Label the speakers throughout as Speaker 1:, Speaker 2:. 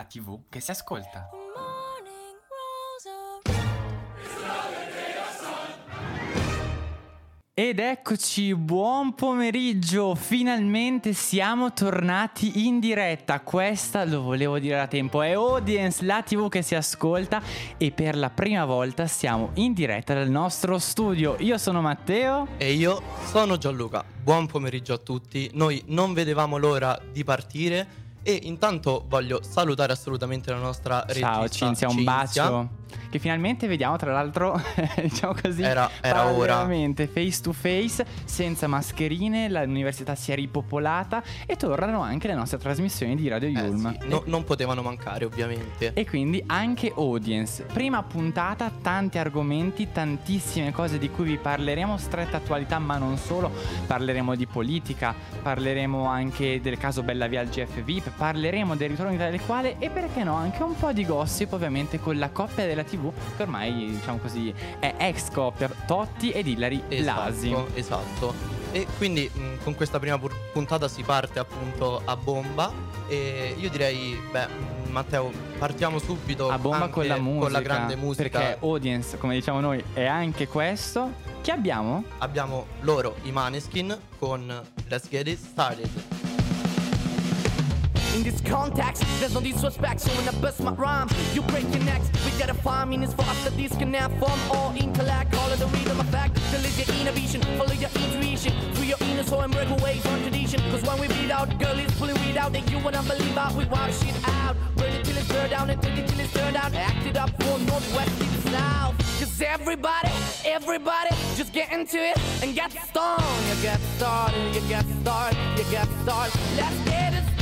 Speaker 1: la TV che si ascolta. Ed eccoci, buon pomeriggio, finalmente siamo tornati in diretta, questa lo volevo dire da tempo, è Audience, la tv che si ascolta. E per la prima volta siamo in diretta dal nostro studio. Io sono Matteo.
Speaker 2: E io sono Gianluca, buon pomeriggio a tutti, noi non vedevamo l'ora di partire e intanto voglio salutare assolutamente la nostra
Speaker 1: Ciao
Speaker 2: regista
Speaker 1: Cinzia, un bacio. Che finalmente vediamo tra l'altro diciamo così
Speaker 2: era, era ora.
Speaker 1: veramente face to face senza mascherine l'università si è ripopolata e tornano anche le nostre trasmissioni di Radio Yulm
Speaker 2: eh sì, no, non potevano mancare ovviamente.
Speaker 1: E quindi anche audience. Prima puntata tanti argomenti tantissime cose di cui vi parleremo stretta attualità ma non solo. Parleremo di politica parleremo anche del caso Bella Via al GF Parleremo del ritorno di tale quale e perché no anche un po' di gossip ovviamente con la coppia della TV che ormai diciamo così è ex coppia Totti ed Hilary
Speaker 2: esatto,
Speaker 1: Lasi.
Speaker 2: Esatto. E quindi mh, con questa prima puntata si parte appunto a bomba e io direi, beh, Matteo, partiamo subito
Speaker 1: a bomba con la musica,
Speaker 2: con la grande musica.
Speaker 1: Perché audience, come diciamo noi, è anche questo. Chi abbiamo?
Speaker 2: Abbiamo loro, i Maneskin con Let's Get It Started. In this context, there's no disrespect, so when I bust my rhyme, you break your necks. We gotta find meanings for us can have form or intellect. All of the rhythm effect, delete your inhibition, follow your intuition, through your inner soul and break away from tradition. Cause when we beat out, girl is pulling weed out, that you wanna believe out, we wash shit out. Burn it till it's burned down and take it till it's turned out. Act it up for Northwest to South. Cause everybody, everybody, just get into it and get stoned. You get started, you get started, you get started. Let's get it started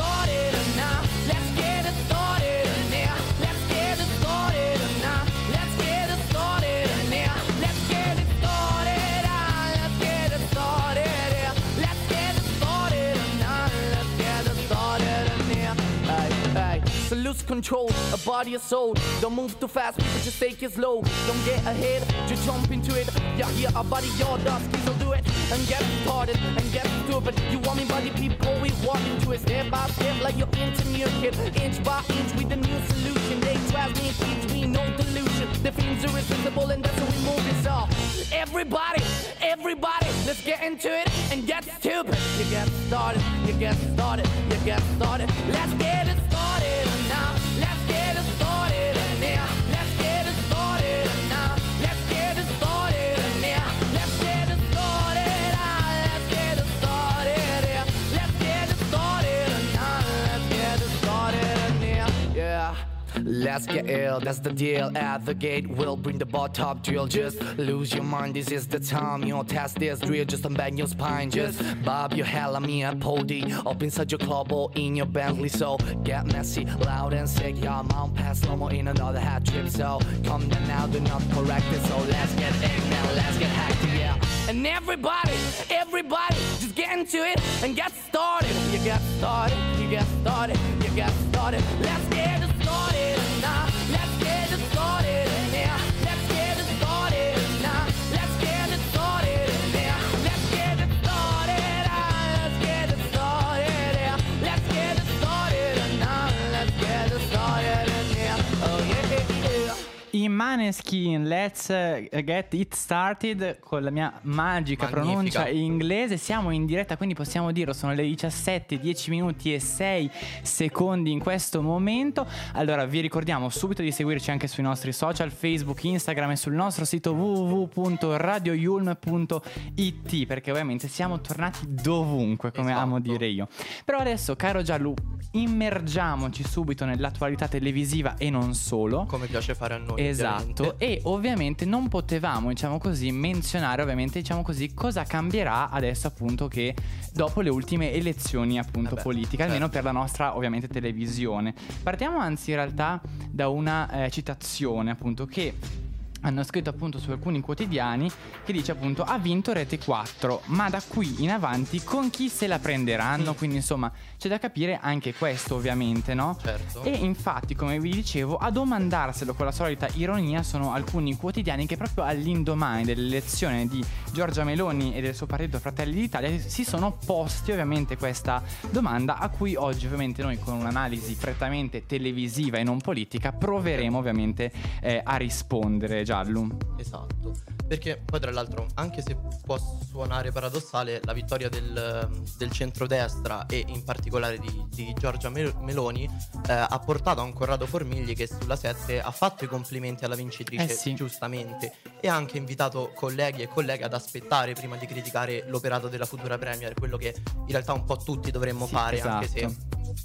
Speaker 2: So lose control of body and soul. Don't move too fast, people just take it slow. Don't get ahead, just jump into it. Yeah, yeah, our body, your dust, will do it. And get started and get stupid. You want me body people, we walk into it step by step like you're into new kid. Inch by inch with the new solution. They transmit teach me no delusion. The themes are irresistible and that's how we move it all. Everybody, everybody, let's get into it and get stupid. You get started, you get started, you get started. Let's get it started Let's get ill, that's the deal. At the gate, we'll bring the bar top drill. Just lose your mind, this is the time. You know, test this drill, just unbang your spine. Just bob your hell on me and pody. Up inside your club or in your Bentley. So get messy, loud and sick. Y'all mount pass no more in another hat trip. So come down now, do not correct it. So let's get now, let's get hacked, yeah. And everybody, everybody, just get into it and get started. You get started, you get started, you get started. Let's get I Maneskin Let's Get It Started con la mia magica Magnifica.
Speaker 1: pronuncia inglese siamo in diretta quindi possiamo dirlo sono le 17 10 minuti e 6 secondi in questo momento allora vi ricordiamo subito di seguirci anche sui nostri social Facebook Instagram e sul nostro sito www.radioyulm.it perché ovviamente siamo tornati dovunque come
Speaker 2: Esatto.
Speaker 1: amo dire io però adesso caro Giallu immergiamoci subito nell'attualità televisiva e non solo
Speaker 2: Come piace fare a noi.
Speaker 1: Esatto,
Speaker 2: ovviamente.
Speaker 1: e ovviamente non potevamo, diciamo così, menzionare ovviamente, diciamo così, cosa cambierà adesso appunto che dopo le ultime elezioni appunto
Speaker 2: Eh beh,
Speaker 1: politiche, almeno
Speaker 2: certo.
Speaker 1: per la nostra ovviamente televisione. Partiamo anzi in realtà da una eh, citazione appunto che hanno scritto appunto su alcuni quotidiani che dice appunto ha vinto Rete 4 ma da qui in avanti con chi se la prenderanno quindi insomma c'è da capire anche questo ovviamente no?
Speaker 3: Certo.
Speaker 1: e infatti come vi dicevo a domandarselo con la solita ironia sono alcuni quotidiani che proprio all'indomani dell'elezione di Giorgia Meloni e del suo partito Fratelli d'Italia si sono posti ovviamente questa domanda a cui oggi ovviamente noi con un'analisi prettamente televisiva e non politica proveremo ovviamente eh, a rispondere Giallo.
Speaker 3: Esatto, perché poi tra l'altro, anche se può suonare paradossale, la vittoria del, del centrodestra e in particolare di, di Giorgia Mel- Meloni eh, ha portato a un Corrado Formigli che sulla 7 ha fatto i complimenti alla vincitrice,
Speaker 1: Eh sì.
Speaker 3: giustamente, e ha anche invitato colleghi e colleghe ad aspettare prima di criticare l'operato della futura Premier, quello che in realtà un po' tutti dovremmo
Speaker 1: Sì,
Speaker 3: fare, anche
Speaker 1: esatto.
Speaker 3: se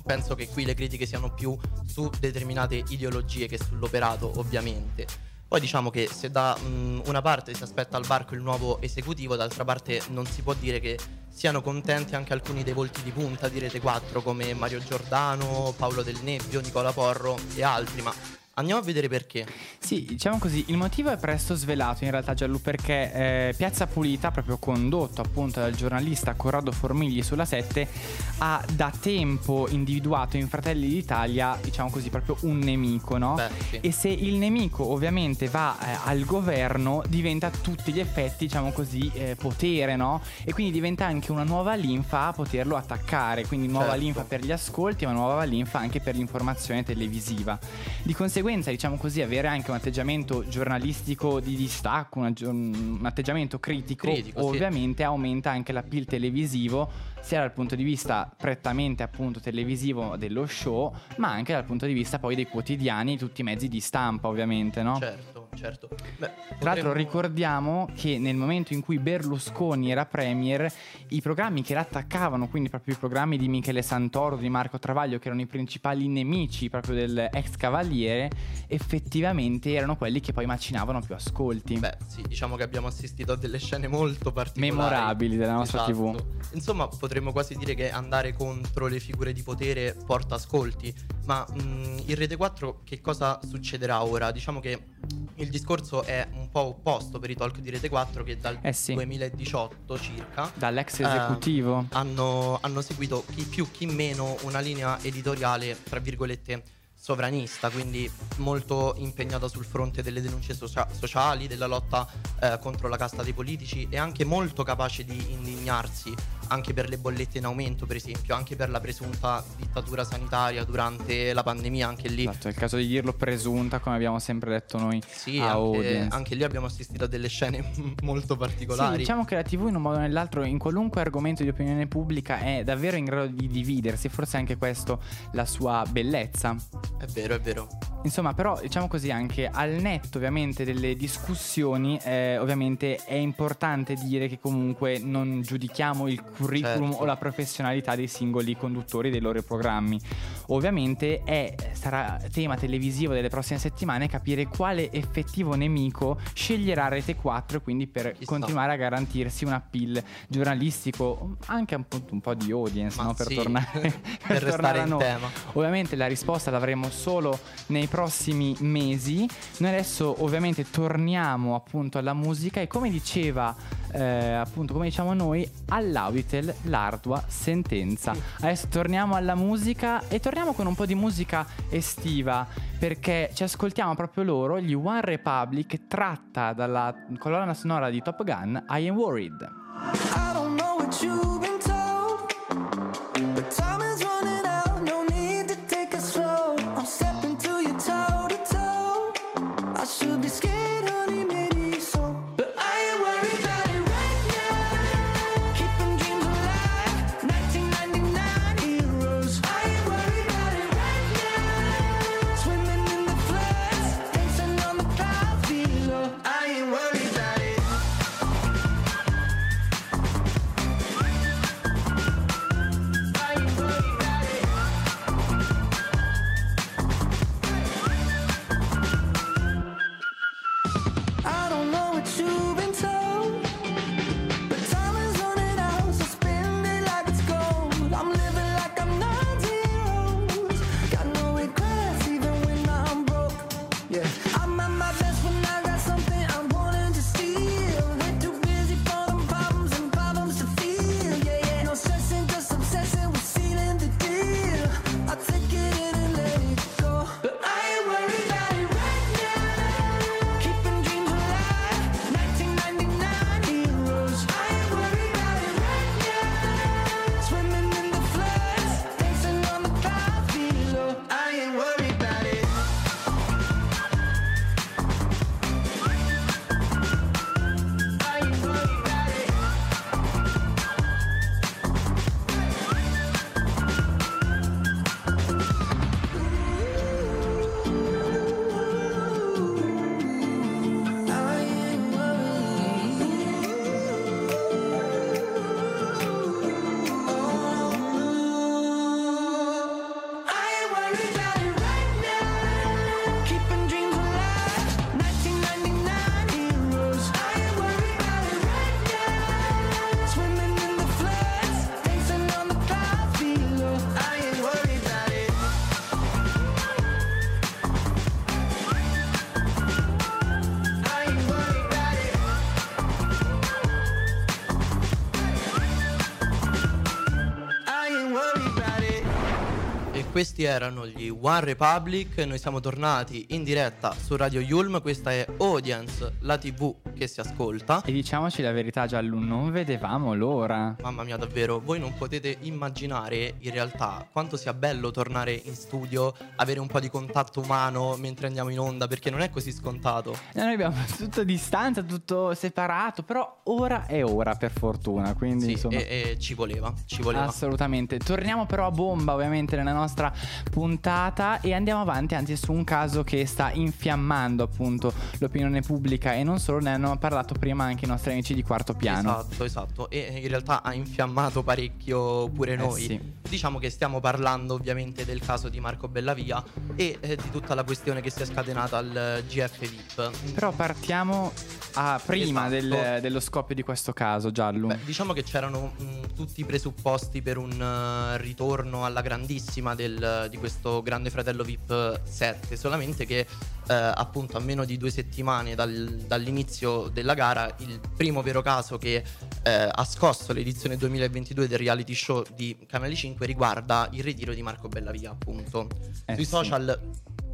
Speaker 3: penso che qui le critiche siano più su determinate ideologie che sull'operato, ovviamente. Poi diciamo che se da mh, una parte si aspetta al varco il nuovo esecutivo, d'altra parte non si può dire che siano contenti anche alcuni dei volti di punta di Rete 4 come Mario Giordano, Paolo Del Nebbio, Nicola Porro e altri, ma andiamo a vedere perché.
Speaker 1: Sì, diciamo così, il motivo è presto svelato in realtà Giallo perché eh, Piazza Pulita, proprio condotto appunto dal giornalista Corrado Formigli sulla 7, ha da tempo individuato in Fratelli d'Italia, diciamo così, proprio un nemico, no?
Speaker 3: Beh, sì.
Speaker 1: E se il nemico ovviamente va eh, al governo diventa a tutti gli effetti, diciamo così, eh, potere, no? E quindi diventa anche una nuova linfa a poterlo attaccare, quindi nuova
Speaker 3: Certo.
Speaker 1: linfa per gli ascolti, ma nuova linfa anche per l'informazione televisiva. Di conseguenza, diciamo così, avere anche un atteggiamento giornalistico di distacco, gio- un atteggiamento critico,
Speaker 3: Critico, sì.
Speaker 1: ovviamente aumenta anche l'appeal televisivo sia dal punto di vista prettamente appunto televisivo dello show, ma anche dal punto di vista poi dei quotidiani, tutti i mezzi di stampa, ovviamente, no?
Speaker 3: Certo, certo. Beh,
Speaker 1: Tra l'altro
Speaker 3: potremmo-
Speaker 1: ricordiamo che nel momento in cui Berlusconi era premier, i programmi che l'attaccavano, quindi proprio i programmi di Michele Santoro, di Marco Travaglio, che erano i principali nemici proprio del ex cavaliere, effettivamente erano quelli che poi macinavano più ascolti.
Speaker 3: Beh, sì, diciamo che abbiamo assistito a delle scene molto particolari.
Speaker 1: Memorabili della nostra
Speaker 3: Esatto.
Speaker 1: TV.
Speaker 3: Insomma, potremmo quasi dire che andare contro le figure di potere porta ascolti. Ma mh, in Rete 4 che cosa succederà ora? Diciamo che il discorso è un po' opposto per i talk di Rete 4 che dal
Speaker 1: Eh sì.
Speaker 3: 2018 circa
Speaker 1: Dall'ex
Speaker 3: Eh,
Speaker 1: esecutivo.
Speaker 3: hanno, hanno seguito chi più chi meno una linea editoriale, tra virgolette, sovranista, quindi molto impegnata sul fronte delle denunce socia- sociali, della lotta eh, contro la casta dei politici e anche molto capace di indignarsi anche per le bollette in aumento, per esempio, anche per la presunta dittatura sanitaria durante la pandemia, anche lì.
Speaker 1: Esatto, è il caso di dirlo presunta, come abbiamo sempre detto noi
Speaker 3: Sì,
Speaker 1: a
Speaker 3: anche, anche lì abbiamo assistito a delle scene molto
Speaker 1: Sì,
Speaker 3: particolari.
Speaker 1: diciamo che la TV in un modo o nell'altro, in qualunque argomento di opinione pubblica, è davvero in grado di dividersi, forse anche questo la sua bellezza.
Speaker 3: È vero, è vero.
Speaker 1: Insomma, però, diciamo così, anche al netto ovviamente delle discussioni, eh, ovviamente è importante dire che comunque non giudichiamo il curriculum
Speaker 3: Certo.
Speaker 1: o la professionalità dei singoli conduttori dei loro programmi. Ovviamente è, sarà tema televisivo delle prossime settimane capire quale effettivo nemico sceglierà Rete 4, quindi per
Speaker 3: Chissà.
Speaker 1: continuare a garantirsi un appeal giornalistico, anche appunto un po' di audience, no? per
Speaker 3: sì,
Speaker 1: tornare,
Speaker 3: per
Speaker 1: tornare
Speaker 3: restare
Speaker 1: a noi.
Speaker 3: tema.
Speaker 1: Ovviamente la risposta l'avremo solo nei prossimi mesi. Noi adesso ovviamente torniamo appunto alla musica e come diceva eh, appunto come diciamo noi all'Auditel l'ardua sentenza. Adesso torniamo alla musica e torniamo con un po' di musica estiva perché ci ascoltiamo proprio loro, gli One Republic tratta dalla colonna sonora di Top Gun I Am Worried.
Speaker 4: I don't know what you've been told, but time is running out.
Speaker 3: Questi erano gli One Republic, noi siamo tornati in diretta su Radio Yulm, questa è Audience, la tv che si ascolta.
Speaker 1: E diciamoci la verità, Giallo, non vedevamo l'ora.
Speaker 3: Mamma mia, davvero, voi non potete immaginare in realtà quanto sia bello tornare in studio, avere un po' di contatto umano mentre andiamo in onda, perché non è così scontato.
Speaker 1: Noi abbiamo tutto a distanza, tutto separato, però ora è ora per fortuna, quindi
Speaker 3: Sì,
Speaker 1: insomma...
Speaker 3: e, e ci voleva, ci voleva.
Speaker 1: Assolutamente. Torniamo però a bomba, ovviamente, nella nostra puntata e andiamo avanti, anzi, su un caso che sta infiammando appunto l'opinione pubblica e non solo, ne hanno parlato prima anche i nostri amici di quarto piano.
Speaker 3: Esatto, esatto. E in realtà ha infiammato parecchio pure
Speaker 1: Eh
Speaker 3: noi.
Speaker 1: sì.
Speaker 3: Diciamo che stiamo parlando ovviamente del caso di Marco Bellavia e eh, di tutta la questione che si è scatenata al GF VIP.
Speaker 1: Però partiamo a prima
Speaker 3: Esatto.
Speaker 1: del- dello scoppio di questo caso, Giallo.
Speaker 3: Beh, diciamo che c'erano mh, tutti i presupposti per un eh, ritorno alla grandissima del- di questo Grande Fratello VIP 7, solamente che eh, appunto a meno di due settimane dal- dall'inizio della gara il primo vero caso che eh, ha scosso l'edizione 2022 del reality show di Canale 5 riguarda il ritiro di Marco Bellavia appunto.
Speaker 1: Eh
Speaker 3: Sui
Speaker 1: sì.
Speaker 3: social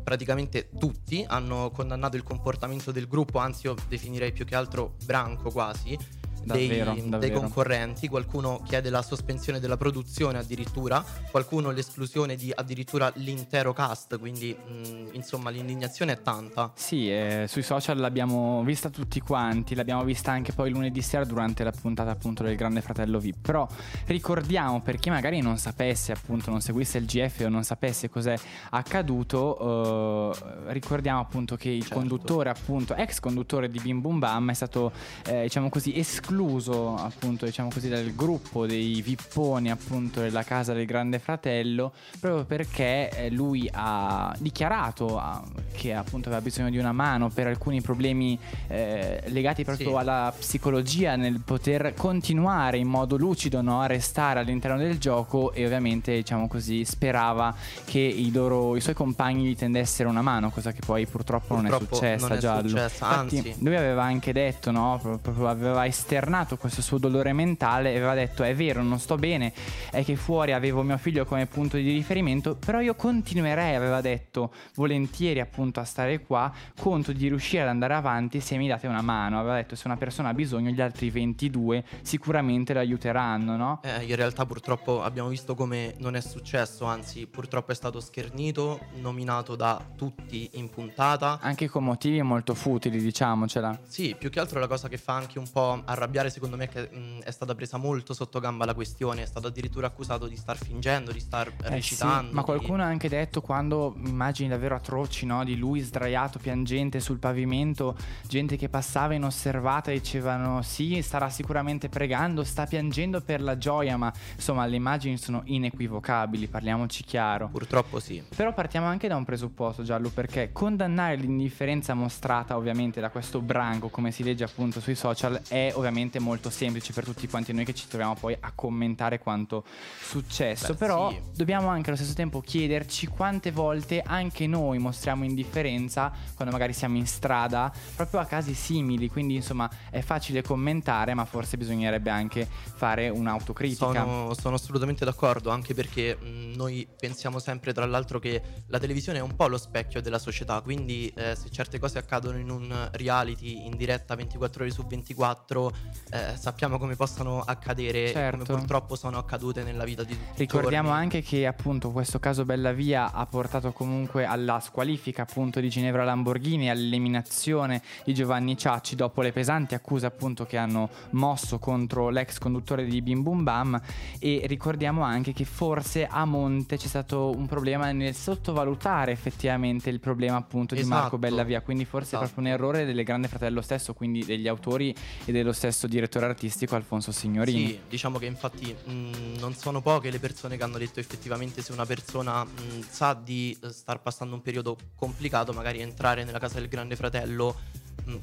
Speaker 3: praticamente tutti hanno condannato il comportamento del gruppo, anzi io definirei più che altro branco quasi. Dei,
Speaker 1: Davvero,
Speaker 3: dei concorrenti, qualcuno chiede la sospensione della produzione addirittura, qualcuno l'esclusione di addirittura l'intero cast, quindi mh, insomma l'indignazione è tanta.
Speaker 1: Sì, eh, sui social l'abbiamo vista tutti quanti, l'abbiamo vista anche poi lunedì sera durante la puntata appunto del Grande Fratello VIP. Però ricordiamo per chi magari non sapesse appunto, non seguisse il GF o non sapesse cos'è accaduto, eh, ricordiamo appunto che il
Speaker 3: Certo.
Speaker 1: conduttore appunto, ex conduttore di Bim Bum Bam è stato eh, diciamo così escluso appunto diciamo così dal gruppo dei vipponi appunto della casa del Grande Fratello proprio perché eh, lui ha dichiarato ah, che appunto aveva bisogno di una mano per alcuni problemi eh, legati proprio
Speaker 3: Sì.
Speaker 1: alla psicologia nel poter continuare in modo lucido no, a restare all'interno del gioco e ovviamente diciamo così sperava che i, loro, i suoi compagni gli tendessero una mano cosa che poi purtroppo, non è
Speaker 3: Purtroppo
Speaker 1: successa
Speaker 3: non è
Speaker 1: Giallo
Speaker 3: successa,
Speaker 1: Infatti,
Speaker 3: anzi.
Speaker 1: lui aveva anche detto no, pro- proprio aveva esternato questo suo dolore mentale e aveva detto è vero non sto bene è che fuori avevo mio figlio come punto di riferimento però io continuerei aveva detto volentieri appunto a stare qua conto di riuscire ad andare avanti se mi date una mano aveva detto se una persona ha bisogno gli altri 22 sicuramente lo aiuteranno no?
Speaker 3: Eh, in realtà purtroppo abbiamo visto come non è successo, anzi purtroppo è stato schernito, nominato da tutti in puntata.
Speaker 1: anche con motivi molto futili diciamocela
Speaker 3: Sì, più che altro la cosa che fa anche un po' arrabbiare secondo me che mh, è stata presa molto sotto gamba la questione, è stato addirittura accusato di star fingendo, di star
Speaker 1: Eh sì,
Speaker 3: recitando.
Speaker 1: ma
Speaker 3: di-
Speaker 1: qualcuno ha anche detto quando immagini davvero atroci no? di lui sdraiato piangente sul pavimento, gente che passava inosservata e dicevano sì, starà sicuramente pregando, sta piangendo per la gioia, ma insomma le immagini sono inequivocabili, parliamoci chiaro.
Speaker 3: Purtroppo sì.
Speaker 1: Però partiamo anche da un presupposto, Giallo, perché condannare l'indifferenza mostrata ovviamente da questo branco, come si legge appunto sui social, è ovviamente molto semplice per tutti quanti noi che ci troviamo poi a commentare quanto successo.
Speaker 3: Beh,
Speaker 1: Però
Speaker 3: sì.
Speaker 1: dobbiamo anche allo stesso tempo chiederci quante volte anche noi mostriamo indifferenza quando magari siamo in strada, proprio a casi simili. Quindi insomma è facile commentare, ma forse bisognerebbe anche fare un'autocritica.
Speaker 3: Sono, sono assolutamente d'accordo, anche perché mh, noi pensiamo sempre, tra l'altro, che la televisione è un po' lo specchio della società, quindi eh, se certe cose accadono in un reality in diretta 24 ore su 24, eh, sappiamo come possano accadere,
Speaker 1: Certo.
Speaker 3: come purtroppo sono accadute nella vita di tutti
Speaker 1: Ricordiamo
Speaker 3: giorni.
Speaker 1: anche che appunto questo caso Bellavia ha portato comunque alla squalifica appunto di Ginevra Lamborghini, all'eliminazione di Giovanni Ciacci dopo le pesanti accuse appunto che hanno mosso contro l'ex conduttore di Bim Bum Bam e ricordiamo anche che forse a monte c'è stato un problema nel sottovalutare effettivamente il problema appunto di Marco
Speaker 3: Esatto.
Speaker 1: Bellavia, quindi forse è
Speaker 3: Esatto.
Speaker 1: proprio un errore del Grande Fratello stesso, quindi degli autori e dello stesso direttore artistico Alfonso Signorini.
Speaker 3: Sì, diciamo che infatti mh, non sono poche le persone che hanno detto effettivamente se una persona mh, sa di eh, star passando un periodo complicato, magari entrare nella casa del grande fratello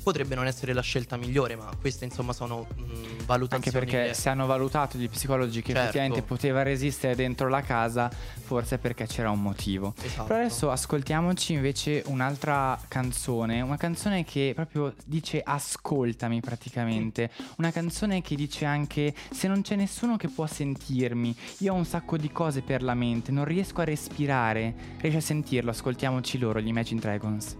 Speaker 3: potrebbe non essere la scelta migliore, ma queste insomma sono mh,
Speaker 5: Anche
Speaker 3: valutazioni
Speaker 5: perché
Speaker 3: che-
Speaker 5: se hanno valutato gli psicologi che
Speaker 3: Certo.
Speaker 5: effettivamente poteva resistere dentro la casa, forse perché c'era un motivo.
Speaker 3: Esatto.
Speaker 5: Però adesso ascoltiamoci invece un'altra canzone, una canzone che proprio dice ascoltami praticamente, una canzone che dice anche se non c'è nessuno che può sentirmi, io ho un sacco di cose per la mente, non riesco a respirare, riesci a sentirlo, ascoltiamoci loro, gli Imagine Dragons.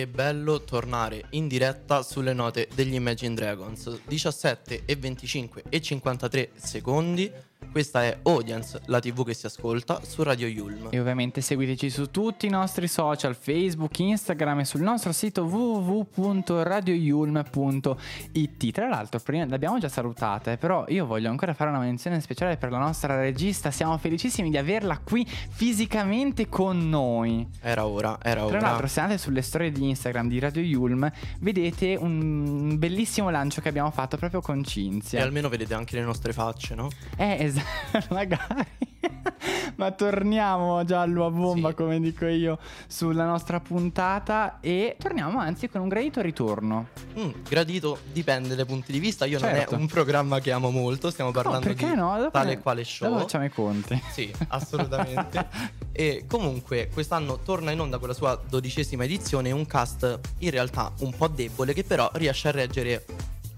Speaker 3: Che bello tornare in diretta sulle note degli Imagine Dragons. 17 e 25 e 53 secondi. Questa è Audience, la TV che si ascolta su Radio Yulm.
Speaker 5: E ovviamente seguiteci su tutti i nostri social, Facebook, Instagram e sul nostro sito www.radioyulm.it. Tra l'altro, prima l'abbiamo già salutata, però io voglio ancora fare una menzione speciale per la nostra regista. Siamo felicissimi di averla qui fisicamente con noi.
Speaker 3: Era ora, era
Speaker 5: Tra
Speaker 3: ora.
Speaker 5: l'altro, se andate sulle storie di Instagram di Radio Yulm, vedete un bellissimo lancio che abbiamo fatto proprio con
Speaker 3: E
Speaker 5: Cinzia.
Speaker 3: almeno vedete anche le nostre facce, no?
Speaker 5: Eh, esatto, magari.
Speaker 1: Ma torniamo Giallo a bomba,
Speaker 3: Sì.
Speaker 1: come dico io, sulla nostra puntata e torniamo anzi con un gradito ritorno.
Speaker 3: Mm, gradito dipende dai punti di vista. Io non
Speaker 1: Certo.
Speaker 3: è un programma che amo molto. Stiamo
Speaker 1: No,
Speaker 3: parlando
Speaker 1: perché
Speaker 3: di
Speaker 1: no? Dopo
Speaker 3: tale
Speaker 1: ne-
Speaker 3: e quale show.
Speaker 1: Dopo facciamo i conti.
Speaker 3: Sì, assolutamente. e comunque quest'anno torna in onda con la sua dodicesima edizione, un cast in realtà un po' debole che però riesce a reggere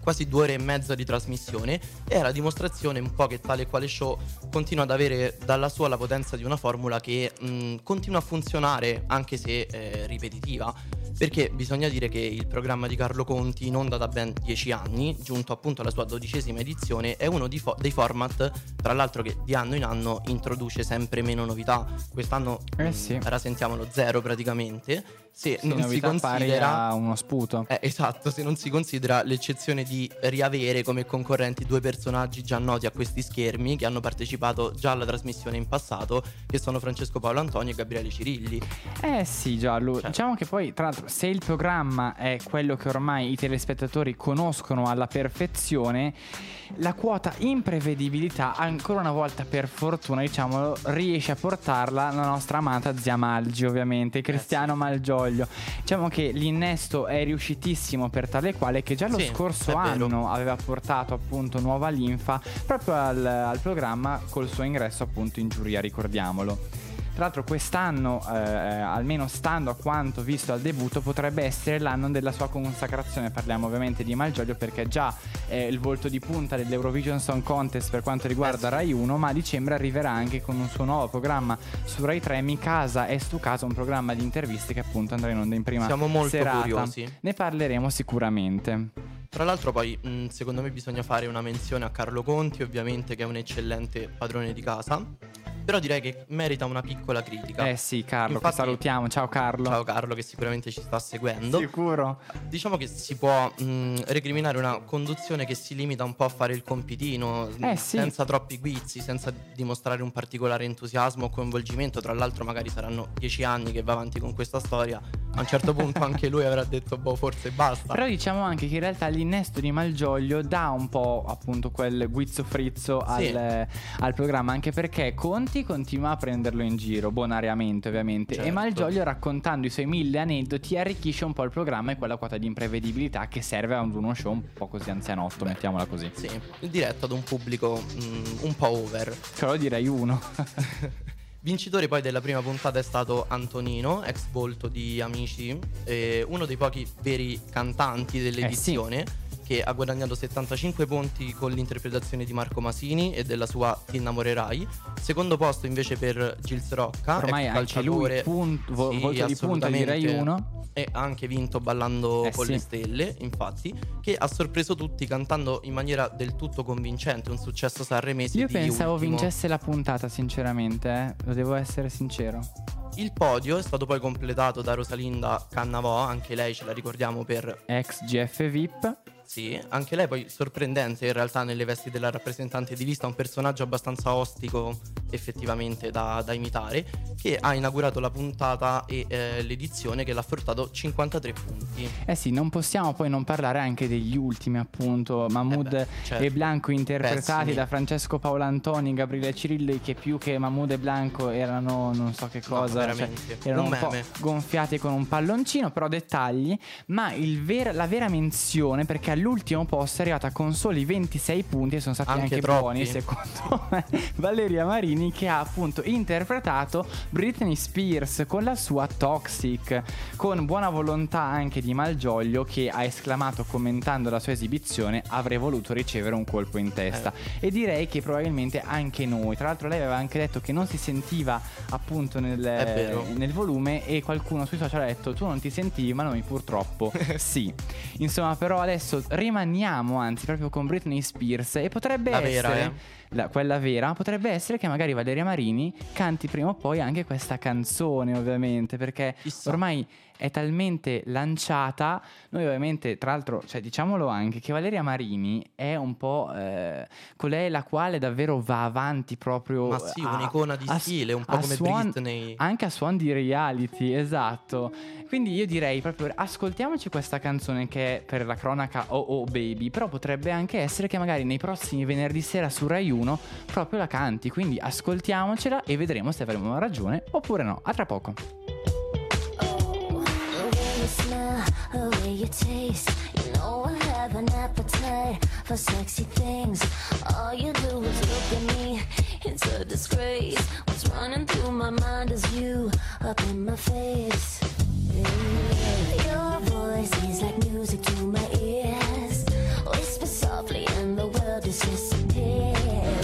Speaker 3: quasi due ore e mezza di trasmissione e è la dimostrazione un po' che tale e quale show continua ad avere dalla sua la potenza di una formula che mh, continua a funzionare anche se eh, ripetitiva. Perché bisogna dire che il programma di Carlo Conti, in onda da ben 10 anni, giunto appunto alla sua dodicesima edizione, è uno fo- dei format, tra l'altro, che di anno in anno introduce sempre meno novità. Quest'anno
Speaker 1: Eh
Speaker 3: mh,
Speaker 1: sì.
Speaker 3: rasentiamo lo zero praticamente. Se
Speaker 1: Sì,
Speaker 3: non si considera.
Speaker 1: uno sputo.
Speaker 3: Eh, esatto, se non si considera l'eccezione di riavere come concorrenti due personaggi già noti a questi schermi che hanno partecipato già alla trasmissione in passato, che sono Francesco Paolo Antonio e Gabriele Cirilli.
Speaker 1: Eh sì, Giallo.
Speaker 3: Cioè.
Speaker 1: Diciamo che poi, tra l'altro, se il programma è quello che ormai i telespettatori conoscono alla perfezione, la quota imprevedibilità, ancora una volta per fortuna, diciamolo, riesce a portarla la nostra amata zia Malgi, ovviamente, Cristiano Malgioglio. Diciamo che l'innesto è riuscitissimo per tale quale che già lo
Speaker 3: Sì,
Speaker 1: scorso
Speaker 3: vero.
Speaker 1: anno aveva portato appunto nuova linfa proprio al, al programma col suo ingresso appunto in giuria, ricordiamolo. Tra l'altro quest'anno, eh, almeno stando a quanto visto al debutto, potrebbe essere l'anno della sua consacrazione. Parliamo ovviamente di Malgioglio perché già è il volto di punta dell'Eurovision Song Contest per quanto riguarda
Speaker 3: Eh.
Speaker 1: Rai 1, ma a dicembre arriverà anche con un suo nuovo programma su Rai 3, Mi Casa e Stu Casa, un programma di interviste che appunto andrà in onda in prima
Speaker 3: Siamo molto
Speaker 1: serata.
Speaker 3: curiosi.
Speaker 1: Ne parleremo sicuramente.
Speaker 3: Tra l'altro poi mh, secondo me bisogna fare una menzione a Carlo Conti, ovviamente che è un eccellente padrone di casa, però direi che merita una piccola critica.
Speaker 1: Eh sì, Carlo,
Speaker 3: Infatti-
Speaker 1: salutiamo. Ciao Carlo.
Speaker 3: Ciao Carlo che sicuramente ci sta seguendo.
Speaker 1: Sicuro?
Speaker 3: Diciamo che si può mh, recriminare una conduzione che si limita un po' a fare il compitino, mh,
Speaker 1: Eh, sì.
Speaker 3: senza troppi guizzi, senza dimostrare un particolare entusiasmo o coinvolgimento. Tra l'altro magari saranno dieci anni che va avanti con questa storia. A un certo punto anche lui avrà detto boh forse basta.
Speaker 1: Però diciamo anche che in realtà l'innesto di Malgioglio dà un po' appunto quel guizzo frizzo al,
Speaker 3: Sì.
Speaker 1: eh, al programma, anche perché Conti continua a prenderlo in giro, bonariamente ovviamente, e
Speaker 3: Certo.
Speaker 1: Malgioglio raccontando i suoi mille aneddoti arricchisce un po' il programma e quella quota di imprevedibilità che serve a uno show un po' così anzianotto, mettiamola così.
Speaker 3: Sì, diretto ad un pubblico mh, un po' over.
Speaker 1: Lo direi uno.
Speaker 3: Vincitore poi della prima puntata è stato Antonino, ex volto di Amici, eh, uno dei pochi veri cantanti dell'edizione. Che ha guadagnato 75 punti con l'interpretazione di Marco Masini e della sua Ti innamorerai. Secondo posto invece per Gils Rocca.
Speaker 1: Ormai
Speaker 3: ex
Speaker 1: anche lui,
Speaker 3: calciatore.
Speaker 1: punt- vo-
Speaker 3: Sì,
Speaker 1: volto di punta di Rai
Speaker 3: assolutamente.
Speaker 1: 1.
Speaker 3: E ha anche vinto ballando
Speaker 1: Eh
Speaker 3: con
Speaker 1: sì.
Speaker 3: le stelle, infatti, che ha sorpreso tutti cantando in maniera del tutto convincente, un successo sanremese
Speaker 1: Io pensavo
Speaker 3: ultimo.
Speaker 1: vincesse la puntata, sinceramente, eh. lo devo essere sincero.
Speaker 3: Il podio è stato poi completato da Rosalinda Cannavò, anche lei ce la ricordiamo per
Speaker 1: Ex GF VIP.
Speaker 3: Sì, anche lei poi sorprendente in realtà nelle vesti della rappresentante di lista, un personaggio abbastanza ostico effettivamente da, da imitare, che ha inaugurato la puntata e eh, l'edizione che l'ha portato 53 punti.
Speaker 1: Eh sì, non possiamo poi non parlare anche degli ultimi, appunto, Mahmood
Speaker 3: Eh beh, certo.
Speaker 1: e Blanco interpretati
Speaker 3: Pessimi.
Speaker 1: da Francesco Paolo Antoni, Gabriele Cirilli, che più che Mahmood e Blanco erano non so che
Speaker 3: No,
Speaker 1: cosa, cioè,
Speaker 3: veramente.
Speaker 1: erano
Speaker 3: Un
Speaker 1: un, po' gonfiati con un palloncino, però dettagli, ma il ver- la vera menzione, perché all'ultimo posto è arrivata con soli 26 punti e sono stati
Speaker 3: Anche
Speaker 1: anche, buoni, secondo me, Valeria Marini che ha appunto interpretato Britney Spears con la sua Toxic, con buona volontà anche di Malgioglio che ha esclamato commentando la sua esibizione avrei voluto ricevere un colpo in testa
Speaker 3: Eh.
Speaker 1: e direi che probabilmente anche noi, tra l'altro lei aveva anche detto che non si sentiva appunto nel, nel volume e qualcuno sui social ha detto tu non ti sentivi ma noi purtroppo sì. Insomma però adesso rimaniamo anzi proprio con Britney Spears e potrebbe
Speaker 3: La
Speaker 1: essere
Speaker 3: vera, eh.
Speaker 1: la- quella vera potrebbe essere che magari Valeria Marini canti prima o poi anche questa canzone ovviamente perché
Speaker 3: Chissà.
Speaker 1: ormai è talmente lanciata. Noi ovviamente, tra l'altro, cioè, diciamolo anche, che Valeria Marini è un po' eh, colei la quale davvero va avanti proprio...
Speaker 3: Ma sì,
Speaker 1: a-
Speaker 3: un'icona di
Speaker 1: a-
Speaker 3: stile, un po' come
Speaker 1: suon-
Speaker 3: Britney.
Speaker 1: Anche a suon di reality, esatto. Quindi io direi proprio ascoltiamoci questa canzone che è per la cronaca Oh Oh Baby, però potrebbe anche essere che magari nei prossimi venerdì sera su Rai 1 proprio la canti, quindi ascoltiamocela e vedremo se avremo ragione oppure no. A tra poco.
Speaker 6: You smell, the way you taste. You know I have an appetite for sexy things. All you do is look at me, it's a disgrace. What's running through my mind is you up in my face. Your voice is like music to my ears. Whisper softly and the world just disappears.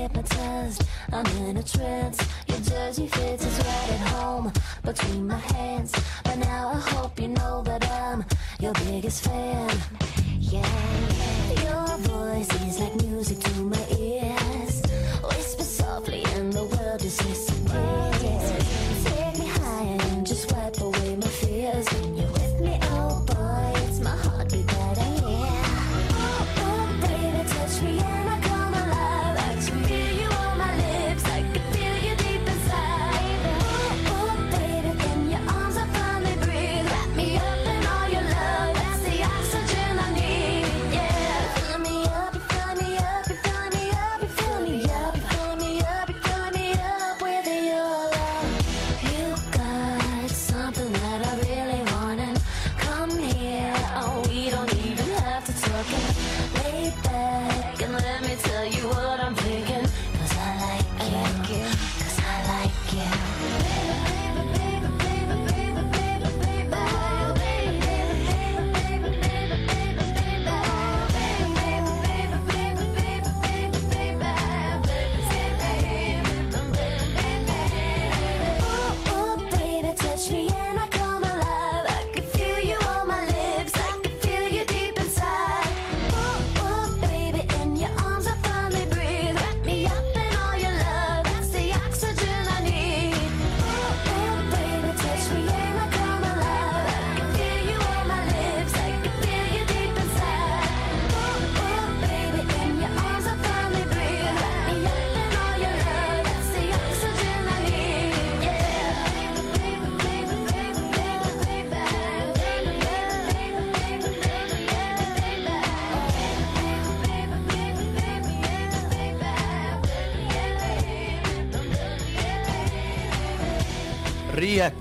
Speaker 6: Hypnotized. I'm in a trance. Your dirty fits is right at home between my hands. But now I hope you know that I'm your biggest fan. Yeah, your voice is like music to my ears.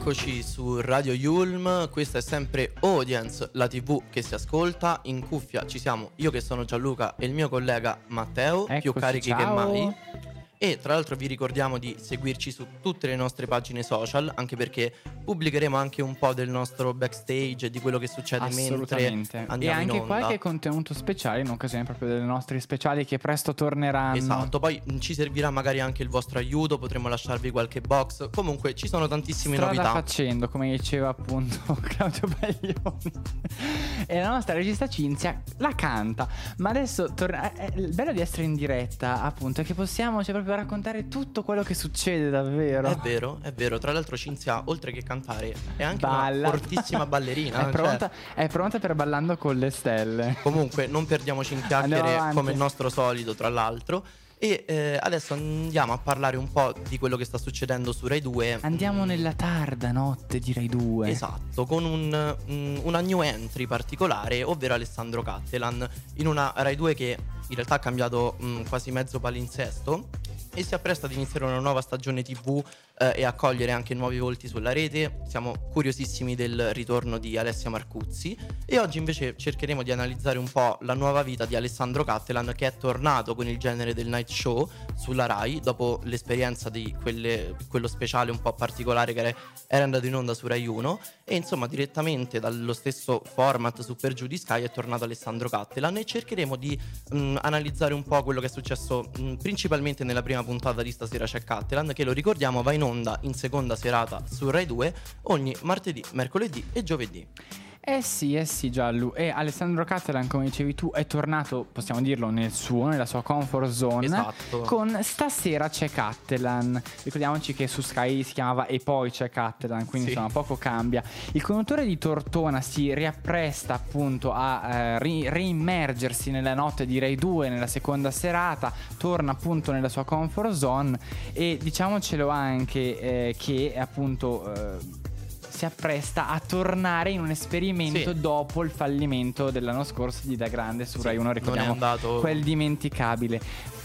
Speaker 3: Rieccoci su Radio Yulm, questa è sempre Audience, la tv che si ascolta, in cuffia ci siamo io che sono Gianluca e il mio collega Matteo, più
Speaker 1: Eccoci,
Speaker 3: carichi che
Speaker 1: ciao.
Speaker 3: mai. E tra l'altro vi ricordiamo di seguirci su tutte le nostre pagine social, anche perché pubblicheremo anche un po' del nostro backstage e di quello che succede mentre.
Speaker 1: E
Speaker 3: andiamo in
Speaker 1: anche qualche contenuto speciale in occasione proprio delle nostre speciali che presto torneranno.
Speaker 3: Esatto, poi ci servirà magari anche il vostro aiuto, potremo lasciarvi qualche box. Comunque ci sono tantissime
Speaker 1: Strada
Speaker 3: novità.
Speaker 1: facendo, come diceva appunto Claudio Baglioni. e la nostra regista Cinzia la canta. Ma adesso torna- eh, eh, il bello di essere in diretta, appunto, è che possiamo cioè, proprio raccontare tutto quello che succede davvero.
Speaker 3: È vero, è vero. Tra l'altro Cinzia, oltre che cantare, è anche
Speaker 1: Balla.
Speaker 3: una fortissima ballerina.
Speaker 1: È
Speaker 3: cioè,
Speaker 1: pronta, è pronta per ballando con le stelle.
Speaker 3: comunque non perdiamoci in chiacchiere come il nostro solito, tra l'altro. E eh, adesso andiamo a parlare un po' di quello che sta succedendo su Rai 2.
Speaker 1: Andiamo nella tarda notte direi due.
Speaker 3: Esatto, con un, mm, una new entry particolare, ovvero Alessandro Cattelan, in una Rai 2 che in realtà ha cambiato mm, quasi mezzo palinsesto e si appresta ad iniziare una nuova stagione TV eh, e accogliere anche nuovi volti sulla rete. Siamo curiosissimi del ritorno di Alessia Marcuzzi e oggi invece cercheremo di analizzare un po' la nuova vita di Alessandro Cattelan che è tornato con il genere del night show sulla Rai dopo l'esperienza di quelle- quello speciale un po' particolare che era, era andato in onda su Rai 1 e insomma direttamente dallo stesso format Super Giù di Sky è tornato Alessandro Cattelan e cercheremo di mh, analizzare un po' quello che è successo mh, principalmente nella prima puntata di Stasera c'è Cattelan che lo ricordiamo va in onda in seconda serata su Rai 2 ogni martedì, mercoledì e giovedì.
Speaker 1: Eh sì, eh sì Giallo. E Alessandro Cattelan, come dicevi tu, è tornato, possiamo dirlo, nel suo, nella sua comfort zone.
Speaker 3: Esatto.
Speaker 1: Con Stasera c'è Cattelan. Ricordiamoci che su Sky si chiamava E poi c'è Cattelan, quindi
Speaker 3: Sì.
Speaker 1: insomma poco cambia. Il conduttore di Tortona si riappresta appunto a eh, ri- reimmergersi nella notte di Rai 2 nella seconda serata, torna appunto nella sua comfort zone e diciamocelo anche eh, che appunto... eh, si appresta a tornare in un esperimento
Speaker 3: Sì.
Speaker 1: dopo il fallimento dell'anno scorso di Da Grande su
Speaker 3: Sì,
Speaker 1: Rai 1,
Speaker 3: non è
Speaker 1: ricordiamo
Speaker 3: andato-
Speaker 1: quel dimenticabile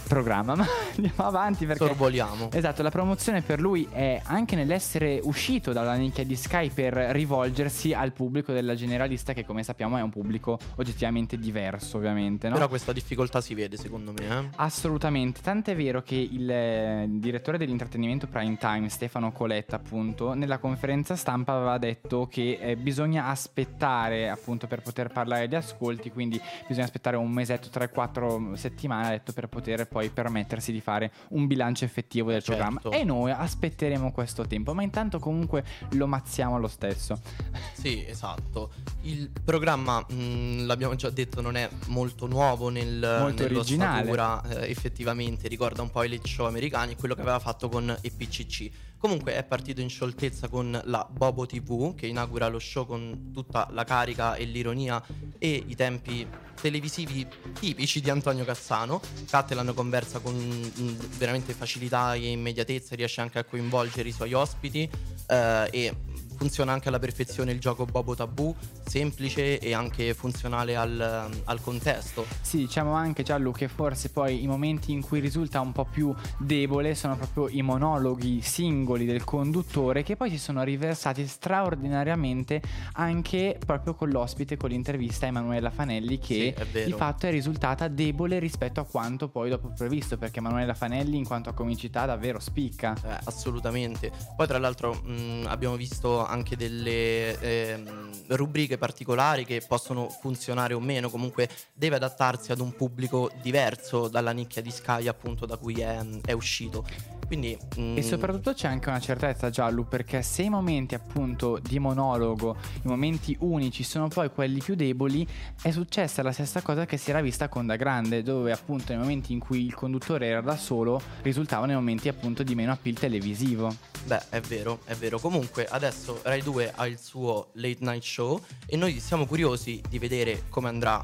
Speaker 1: programma. Ma andiamo avanti perché
Speaker 3: Sorvoliamo.
Speaker 1: Esatto, la promozione per lui è anche nell'essere uscito dalla nicchia di Sky per rivolgersi al pubblico della generalista che come sappiamo è un pubblico oggettivamente diverso, ovviamente, no?
Speaker 3: Però questa difficoltà si vede secondo me. Eh?
Speaker 1: Assolutamente, tant'è vero che il eh, direttore dell'intrattenimento prime time, Stefano Coletta, appunto, nella conferenza stampa aveva detto che eh, bisogna aspettare appunto per poter parlare di ascolti, quindi bisogna aspettare un mesetto, 3-4 settimane, ha detto, per poter poi permettersi di fare un bilancio effettivo del
Speaker 3: Certo.
Speaker 1: programma. E noi aspetteremo questo tempo, ma intanto comunque lo mazziamo lo stesso.
Speaker 3: Sì, esatto. Il programma, mh, l'abbiamo già detto, non è molto nuovo nel,
Speaker 1: Molto originale.
Speaker 3: sfumatura, eh, effettivamente ricorda un po' i late show americani quello che aveva fatto con EPCC. Comunque è partito in scioltezza con la Bobo TV che inaugura lo show con tutta la carica e l'ironia e i tempi televisivi tipici di Antonio Cassano. Cattelan conversa con mh, veramente facilità e immediatezza, riesce anche a coinvolgere i suoi ospiti eh, e funziona anche alla perfezione il gioco Bobo Tabù, semplice e anche funzionale al, al contesto.
Speaker 1: Sì, diciamo anche Giallo che forse poi i momenti in cui risulta un po' più debole sono proprio i monologhi singoli del conduttore che poi si sono riversati straordinariamente anche proprio con l'ospite, con l'intervista Emanuela Fanelli che
Speaker 3: Sì,
Speaker 1: di fatto è risultata debole rispetto a quanto poi dopo previsto perché Emanuela Fanelli in quanto a comicità davvero spicca.
Speaker 3: Eh, assolutamente. Poi, tra l'altro, mh, abbiamo visto anche delle ehm, rubriche particolari che possono funzionare o meno. Comunque, deve adattarsi ad un pubblico diverso dalla nicchia di Sky, appunto, da cui è, è uscito. Quindi, mh,
Speaker 1: E soprattutto c'è anche una certezza giallo perché se i momenti appunto di monologo, i momenti unici sono poi quelli più deboli, è successa la stessa cosa che si era vista con Da Grande, dove appunto nei momenti in cui il conduttore era da solo risultavano nei momenti appunto di meno appeal televisivo.
Speaker 3: Beh, è vero, è vero. Comunque, adesso Rai 2 ha il suo late night show e noi siamo curiosi di vedere come andrà.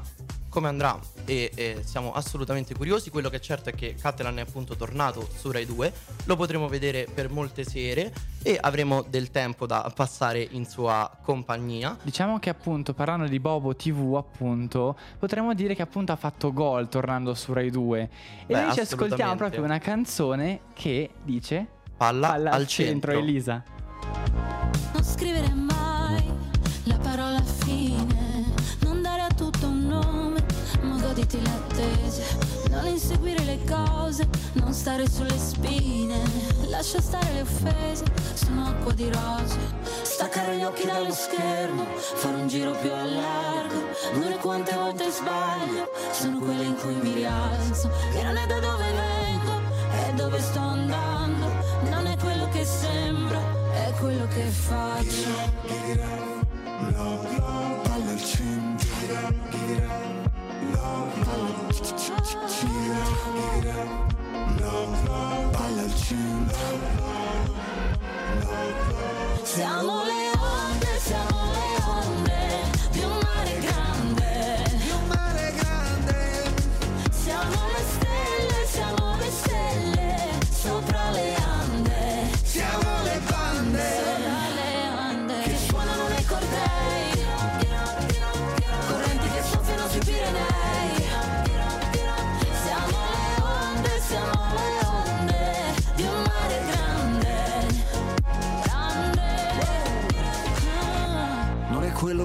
Speaker 3: Come andrà e eh, siamo assolutamente curiosi. Quello che è certo è che Catalan è appunto tornato su Rai 2. Lo potremo vedere per molte sere e avremo del tempo da passare in sua compagnia.
Speaker 1: Diciamo che appunto parlando di Bobo TV appunto potremmo dire che appunto ha fatto gol tornando su Rai 2 e
Speaker 3: Beh,
Speaker 1: noi ci ascoltiamo proprio una canzone che dice
Speaker 3: Palla,
Speaker 1: Palla
Speaker 3: al centro.
Speaker 1: Elisa.
Speaker 7: Le cose, non stare sulle spine, lascia stare le offese, sono acqua di rose, staccare gli occhi dallo schermo, fare un giro più a largo, non è quante volte sbaglio, sono quelle in cui mi rialzo, che non è da dove vengo, è dove sto andando, non è quello che sembra, è quello che faccio.
Speaker 8: Palla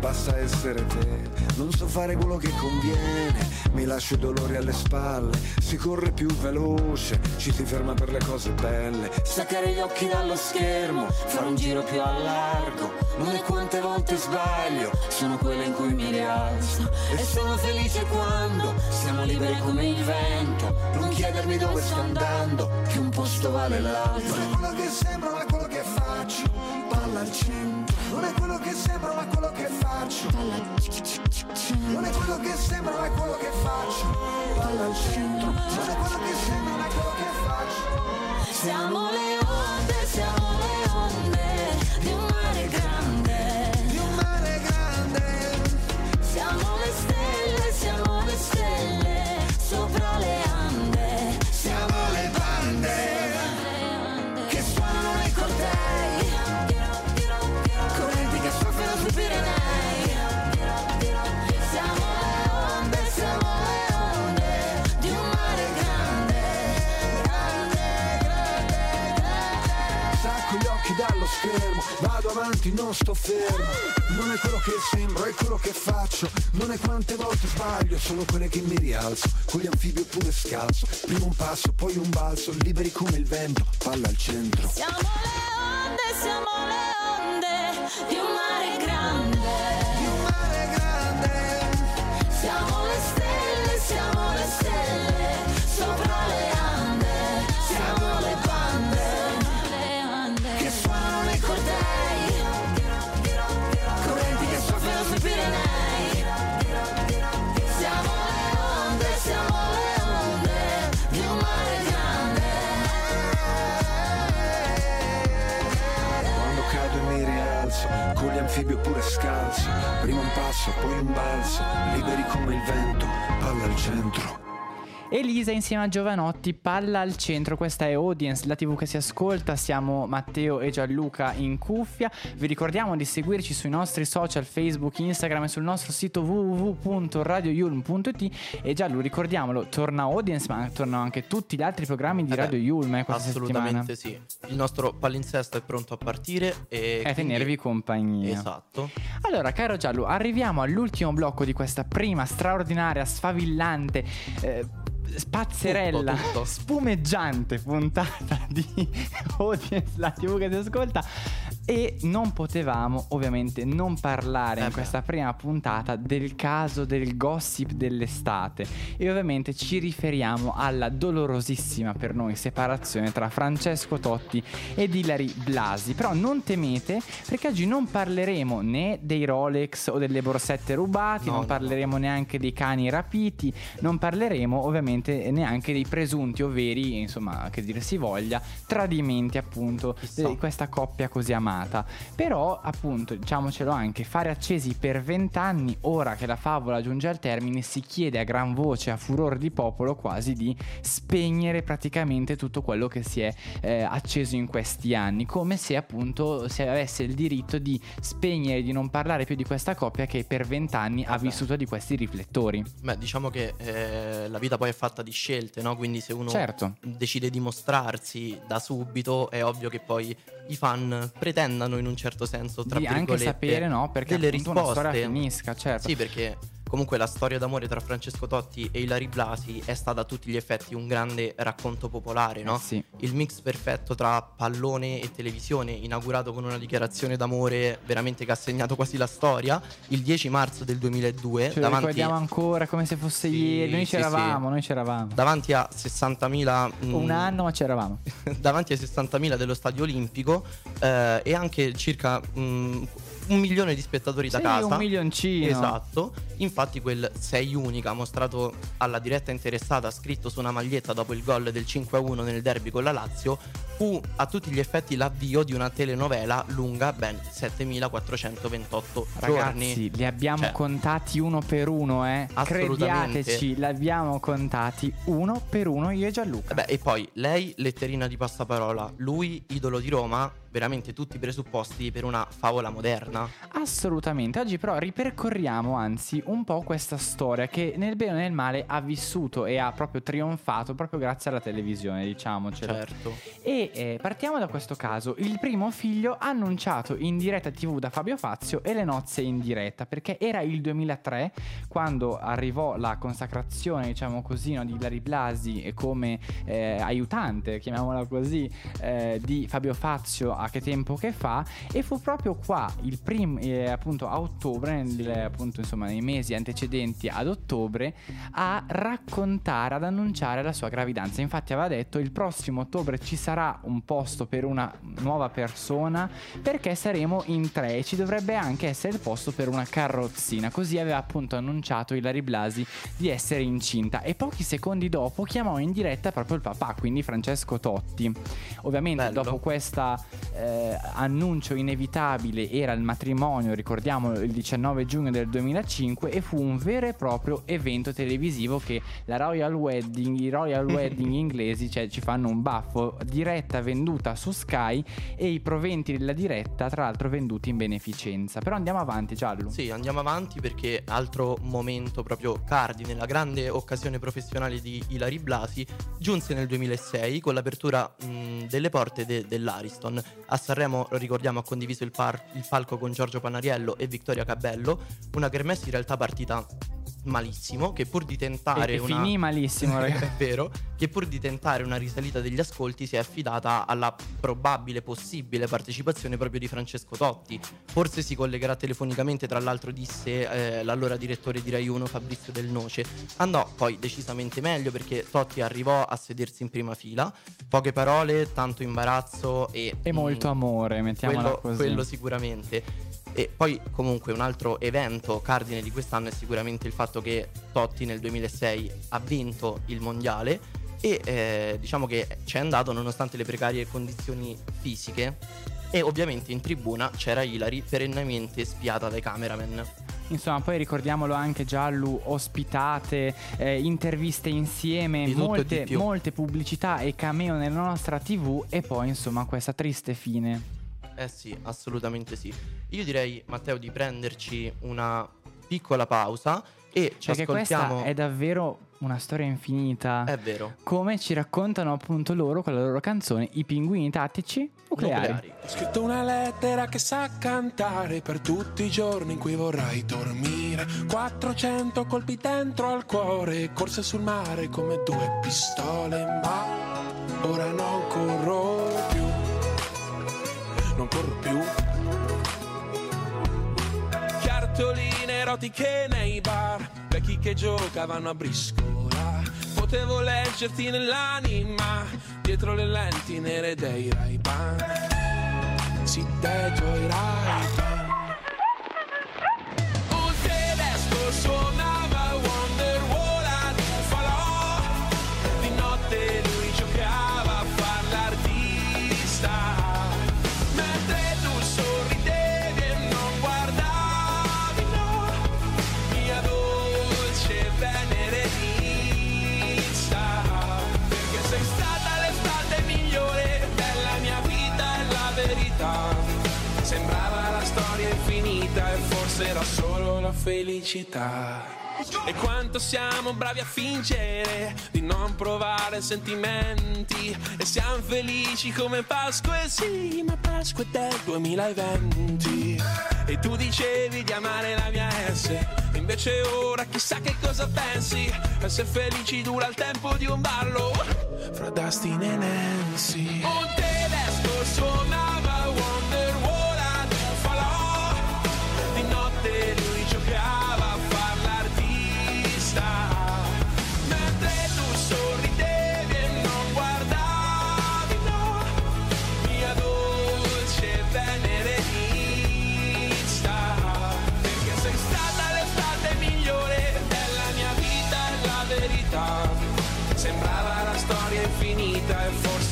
Speaker 9: basta essere te. Non so fare quello che conviene, mi lascio i dolori alle spalle. Si corre più veloce, ci si ferma per le cose belle. Staccare gli occhi dallo schermo, fare un giro più a largo. Non è quante volte sbaglio, sono quelle in cui mi rialzo. E sono felice quando siamo liberi come il vento. Non chiedermi dove sto andando, che un posto vale l'altro. Quello che sembra, che faccio. Palla al centro. Non è quello che sembra, ma quello che faccio. Non è quello che sembra, ma quello che faccio. Palla al centro. Non è quello che sembra, ma quello che faccio.
Speaker 7: Siamo le onde, siamo le onde di un mare grande.
Speaker 9: Di un mare grande.
Speaker 7: Siamo le stelle, siamo le stelle sopra le ande.
Speaker 9: Schermo, vado avanti, non sto fermo. Non è quello che sembro, è quello che faccio. Non è quante volte sbaglio, sono quelle che mi rialzo. Con gli anfibi oppure scalzo. Prima un passo, poi un balzo, liberi come il vento, palla al centro.
Speaker 7: Siamo
Speaker 9: oppure scalzo. Prima un passo, poi un balzo, liberi come il vento, palla al centro.
Speaker 1: Elisa insieme a Giovanotti, palla al centro, questa è Audience, la tv che si ascolta, siamo Matteo e Gianluca in cuffia, vi ricordiamo di seguirci sui nostri social Facebook, Instagram e sul nostro sito www.radioyulm.it e Gianlu ricordiamolo, torna Audience ma tornano anche tutti gli altri programmi di
Speaker 3: Eh
Speaker 1: Radio Yulm eh, questa settimana.
Speaker 3: Assolutamente sì. Il nostro palinsesto è pronto a partire e
Speaker 1: E
Speaker 3: quindi-
Speaker 1: tenervi compagnia.
Speaker 3: Esatto.
Speaker 1: Allora, caro Giallo, arriviamo all'ultimo blocco di questa prima straordinaria, sfavillante, eh, spazzerella,
Speaker 3: Tutto, tutto.
Speaker 1: spumeggiante puntata di Audience, la TV che si ascolta. E non potevamo ovviamente non parlare
Speaker 3: Eh
Speaker 1: in questa prima puntata del caso del gossip dell'estate. E ovviamente ci riferiamo alla dolorosissima per noi separazione tra Francesco Totti ed Ilari Blasi. Però non temete perché oggi non parleremo né dei Rolex o delle borsette rubati,
Speaker 3: No,
Speaker 1: non
Speaker 3: no,
Speaker 1: parleremo neanche dei cani rapiti, non parleremo ovviamente neanche dei presunti o veri, insomma, che dire si voglia, tradimenti appunto
Speaker 3: Chissà.
Speaker 1: di questa coppia così amata. Però appunto, diciamocelo anche, fare accesi per vent'anni, ora che la favola giunge al termine, si chiede a gran voce, a furor di popolo quasi di spegnere praticamente tutto quello che si è eh, acceso in questi anni, come se appunto si avesse il diritto di spegnere, di non parlare più di questa coppia che per vent'anni ha vissuto di questi riflettori.
Speaker 3: Beh, diciamo che eh, la vita poi è fatta di scelte, no? Quindi se uno
Speaker 1: Certo.
Speaker 3: decide di mostrarsi da subito, è ovvio che poi i fan pretendano in un certo senso, tra
Speaker 1: di anche sapere, no? Perché
Speaker 3: delle
Speaker 1: appunto una storia
Speaker 3: risposte.
Speaker 1: finisca, certo.
Speaker 3: Sì, perché comunque la storia d'amore tra Francesco Totti e Ilari Blasi è stata a tutti gli effetti un grande racconto popolare, no?
Speaker 1: Eh sì.
Speaker 3: Il mix perfetto tra pallone e televisione, inaugurato con una dichiarazione d'amore veramente che ha segnato quasi la storia, il 10 marzo del 2002,
Speaker 1: Ce lo
Speaker 3: davanti,
Speaker 1: ricordiamo ancora come se fosse
Speaker 3: Sì,
Speaker 1: ieri. Noi
Speaker 3: sì,
Speaker 1: c'eravamo,
Speaker 3: sì.
Speaker 1: noi c'eravamo.
Speaker 3: davanti a 60.000... mm,
Speaker 1: Un anno, ma c'eravamo.
Speaker 3: davanti ai 60.000 dello stadio olimpico eh, e anche circa mm, un milione di spettatori da
Speaker 1: Sì,
Speaker 3: casa.
Speaker 1: un milioncino.
Speaker 3: Esatto. Infatti quel 6 unica mostrato alla diretta interessata scritto su una maglietta dopo il gol del 5-1 nel derby con la Lazio fu a tutti gli effetti l'avvio di una telenovela lunga ben 7428
Speaker 1: Ragazzi,
Speaker 3: giorni.
Speaker 1: li abbiamo
Speaker 3: Cioè,
Speaker 1: contati uno per uno, eh. Crediateci, li abbiamo contati uno per uno io e Gianluca.
Speaker 3: Eh Beh, e poi lei, letterina di passaparola, lui, idolo di Roma, veramente tutti i presupposti per una favola moderna.
Speaker 1: Assolutamente, oggi però ripercorriamo anzi un po' questa storia che nel bene e nel male ha vissuto e ha proprio trionfato proprio grazie alla televisione, diciamocelo.
Speaker 3: Certo.
Speaker 1: E eh, partiamo da questo caso. Il primo figlio annunciato in diretta TV da Fabio Fazio e le nozze in diretta, perché era il 2003 quando arrivò la consacrazione, diciamo così, no, di Ilari Blasi come eh, aiutante, chiamiamola così, eh, di Fabio Fazio a che tempo che fa e fu proprio qua il primo eh, appunto a ottobre, nel- appunto insomma nei mesi antecedenti ad ottobre a raccontare, ad annunciare la sua gravidanza. Infatti aveva detto il prossimo ottobre ci sarà un posto per una nuova persona perché saremo in tre e ci dovrebbe anche essere il posto per una carrozzina. Così aveva appunto annunciato Ilari Blasi di essere incinta e pochi secondi dopo chiamò in diretta proprio il papà, quindi Francesco Totti. Ovviamente
Speaker 3: Bello.
Speaker 1: dopo questo annuncio inevitabile era il matrimonio, ricordiamo il 19 giugno del 2005 e fu un vero e proprio evento televisivo che la Royal Wedding, i Royal Wedding inglesi cioè, ci fanno un baffo, diretta venduta su Sky e i proventi della diretta tra l'altro venduti in beneficenza. Però andiamo avanti Giallo.
Speaker 3: Sì, andiamo avanti perché altro momento proprio cardine, la grande occasione professionale di Ilari Blasi giunse nel 2006 con l'apertura mh, delle porte de- dell'Ariston. A Sanremo, lo ricordiamo, ha condiviso il, par- il palco con Giorgio Panariello e Vittoria Cabello, una kermesse in realtà partita malissimo, che pur di tentare
Speaker 1: E-
Speaker 3: una...
Speaker 1: finì malissimo, ragazzi.
Speaker 3: È vero, che pur di tentare una risalita degli ascolti si è affidata alla probabile possibile partecipazione proprio di Francesco Totti. Forse si collegherà telefonicamente, tra l'altro disse eh, l'allora direttore di Rai 1 Fabrizio Del Noce. Andò poi decisamente meglio perché Totti arrivò a sedersi in prima fila, poche parole, tanto imbarazzo e...
Speaker 1: E molto
Speaker 3: mm,
Speaker 1: amore, mettiamola
Speaker 3: quello,
Speaker 1: così.
Speaker 3: quello sicuramente. E poi comunque un altro evento cardine di quest'anno è sicuramente il fatto che Totti nel 2006 ha vinto il mondiale e eh, diciamo che ci è andato nonostante le precarie condizioni fisiche e ovviamente in tribuna c'era Ilari perennemente spiata dai cameraman.
Speaker 1: Insomma, poi ricordiamolo anche Giallo, ospitate, eh, interviste insieme, molte, molte pubblicità e cameo nella nostra TV e poi insomma questa triste fine.
Speaker 3: Eh sì, assolutamente sì. Io direi Matteo di prenderci una piccola pausa e ci
Speaker 1: Perché
Speaker 3: ascoltiamo...
Speaker 1: questa è davvero una storia infinita.
Speaker 3: È vero.
Speaker 1: Come ci raccontano appunto loro con la loro canzone I pinguini tattici nucleari.
Speaker 3: Nucleari.
Speaker 10: Ho scritto una lettera che sa cantare per tutti i giorni in cui vorrai dormire. 400 colpi dentro al cuore, corse sul mare come due pistole, ma ora non corro più. Non corro più. Cartoline erotiche nei bar, vecchi che giocavano a briscola. Potevo leggerti nell'anima, dietro le lenti nere dei Ray-Ban. Sì, dietro i Ray-Ban. Felicità. E quanto siamo bravi a fingere di non provare sentimenti. E siamo felici come Pasqua, e sì, ma Pasqua è del 2020 E tu dicevi di amare la mia S Invece ora chissà che cosa pensi. Essere felici dura il tempo di un ballo Fra Dustin e Nancy. Un tedesco suonava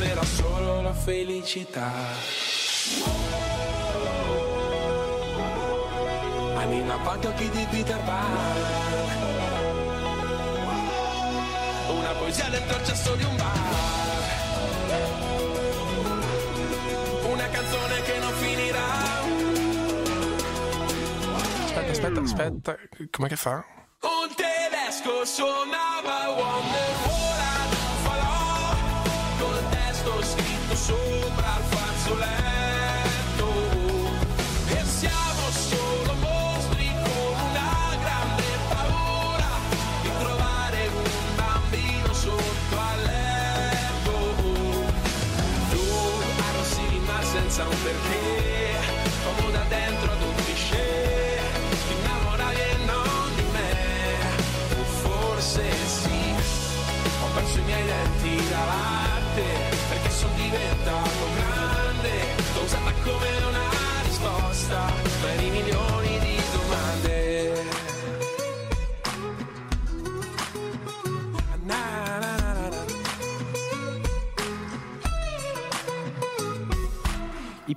Speaker 10: era solo la felicità. Anima quanti occhi di Peter Pan Una poesia dentro il cesso di un bar. Una canzone che non finirà.
Speaker 11: Aspetta, aspetta, com'è che fa?
Speaker 10: Un tedesco suonava Wonderwall perché Come da dentro ad un cliché. E non di me. Forse sì. Ho perso i miei denti da latte Perché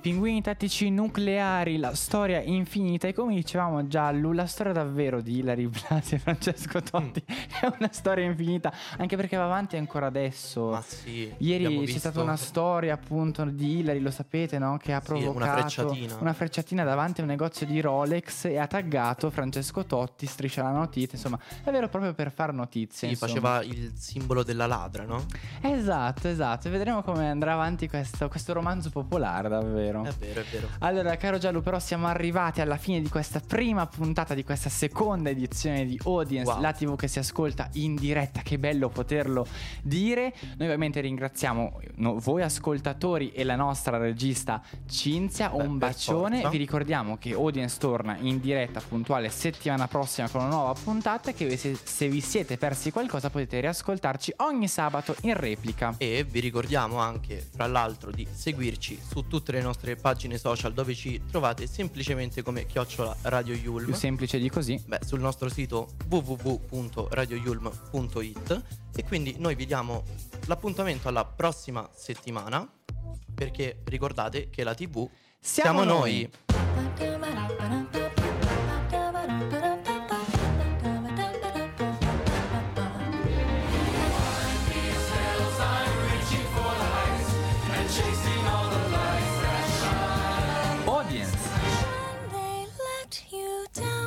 Speaker 1: pinguini tattici nucleari, la storia infinita e come dicevamo già, la storia davvero di Ilari Blasi e Francesco Totti è una storia infinita, anche perché va avanti ancora adesso.
Speaker 3: Ma sì,
Speaker 1: Ieri c'è
Speaker 3: visto-
Speaker 1: stata una storia appunto di Ilari, lo sapete, no? Che ha
Speaker 3: Sì, una
Speaker 1: provocato
Speaker 3: frecciatina.
Speaker 1: una frecciatina davanti a un negozio di Rolex e ha taggato Francesco Totti, striscia la notizia, insomma, davvero proprio per fare notizie.
Speaker 3: Sì, faceva il simbolo della ladra, no?
Speaker 1: Esatto, esatto, e vedremo come andrà avanti questo, questo romanzo popolare, davvero.
Speaker 3: È vero, è vero.
Speaker 1: Allora, caro Giallo, però siamo arrivati alla fine di questa prima puntata di questa seconda edizione di Audience,
Speaker 3: Wow.
Speaker 1: la TV che si ascolta in diretta. Che bello poterlo dire. Noi ovviamente ringraziamo voi ascoltatori e la nostra regista Cinzia.
Speaker 3: Beh,
Speaker 1: Un bacione.
Speaker 3: forza.
Speaker 1: Vi ricordiamo che Audience torna in diretta puntuale settimana prossima con una nuova puntata. e Che se, se vi siete persi qualcosa potete riascoltarci ogni sabato in replica.
Speaker 3: E vi ricordiamo anche, fra l'altro, di seguirci su tutte le nostre pagine social dove ci trovate semplicemente come chiocciola Radio Yulm.
Speaker 1: Più semplice di così.
Speaker 3: Beh, sul nostro sito www.radioyulm.it e quindi noi vi diamo l'appuntamento alla prossima settimana perché ricordate che la TV
Speaker 1: Siamo
Speaker 3: noi.
Speaker 1: Audience,